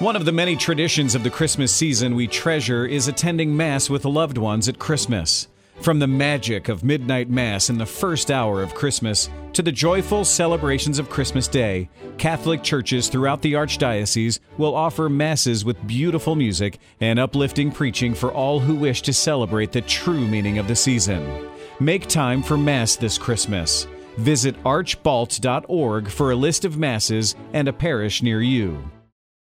One of the many traditions of the Christmas season we treasure is attending Mass with loved ones at Christmas. From the magic of midnight Mass in the first hour of Christmas to the joyful celebrations of Christmas Day, Catholic churches throughout the Archdiocese will offer Masses with beautiful music and uplifting preaching for all who wish to celebrate the true meaning of the season. Make time for Mass this Christmas. Visit archbalt.org for a list of Masses and a parish near you.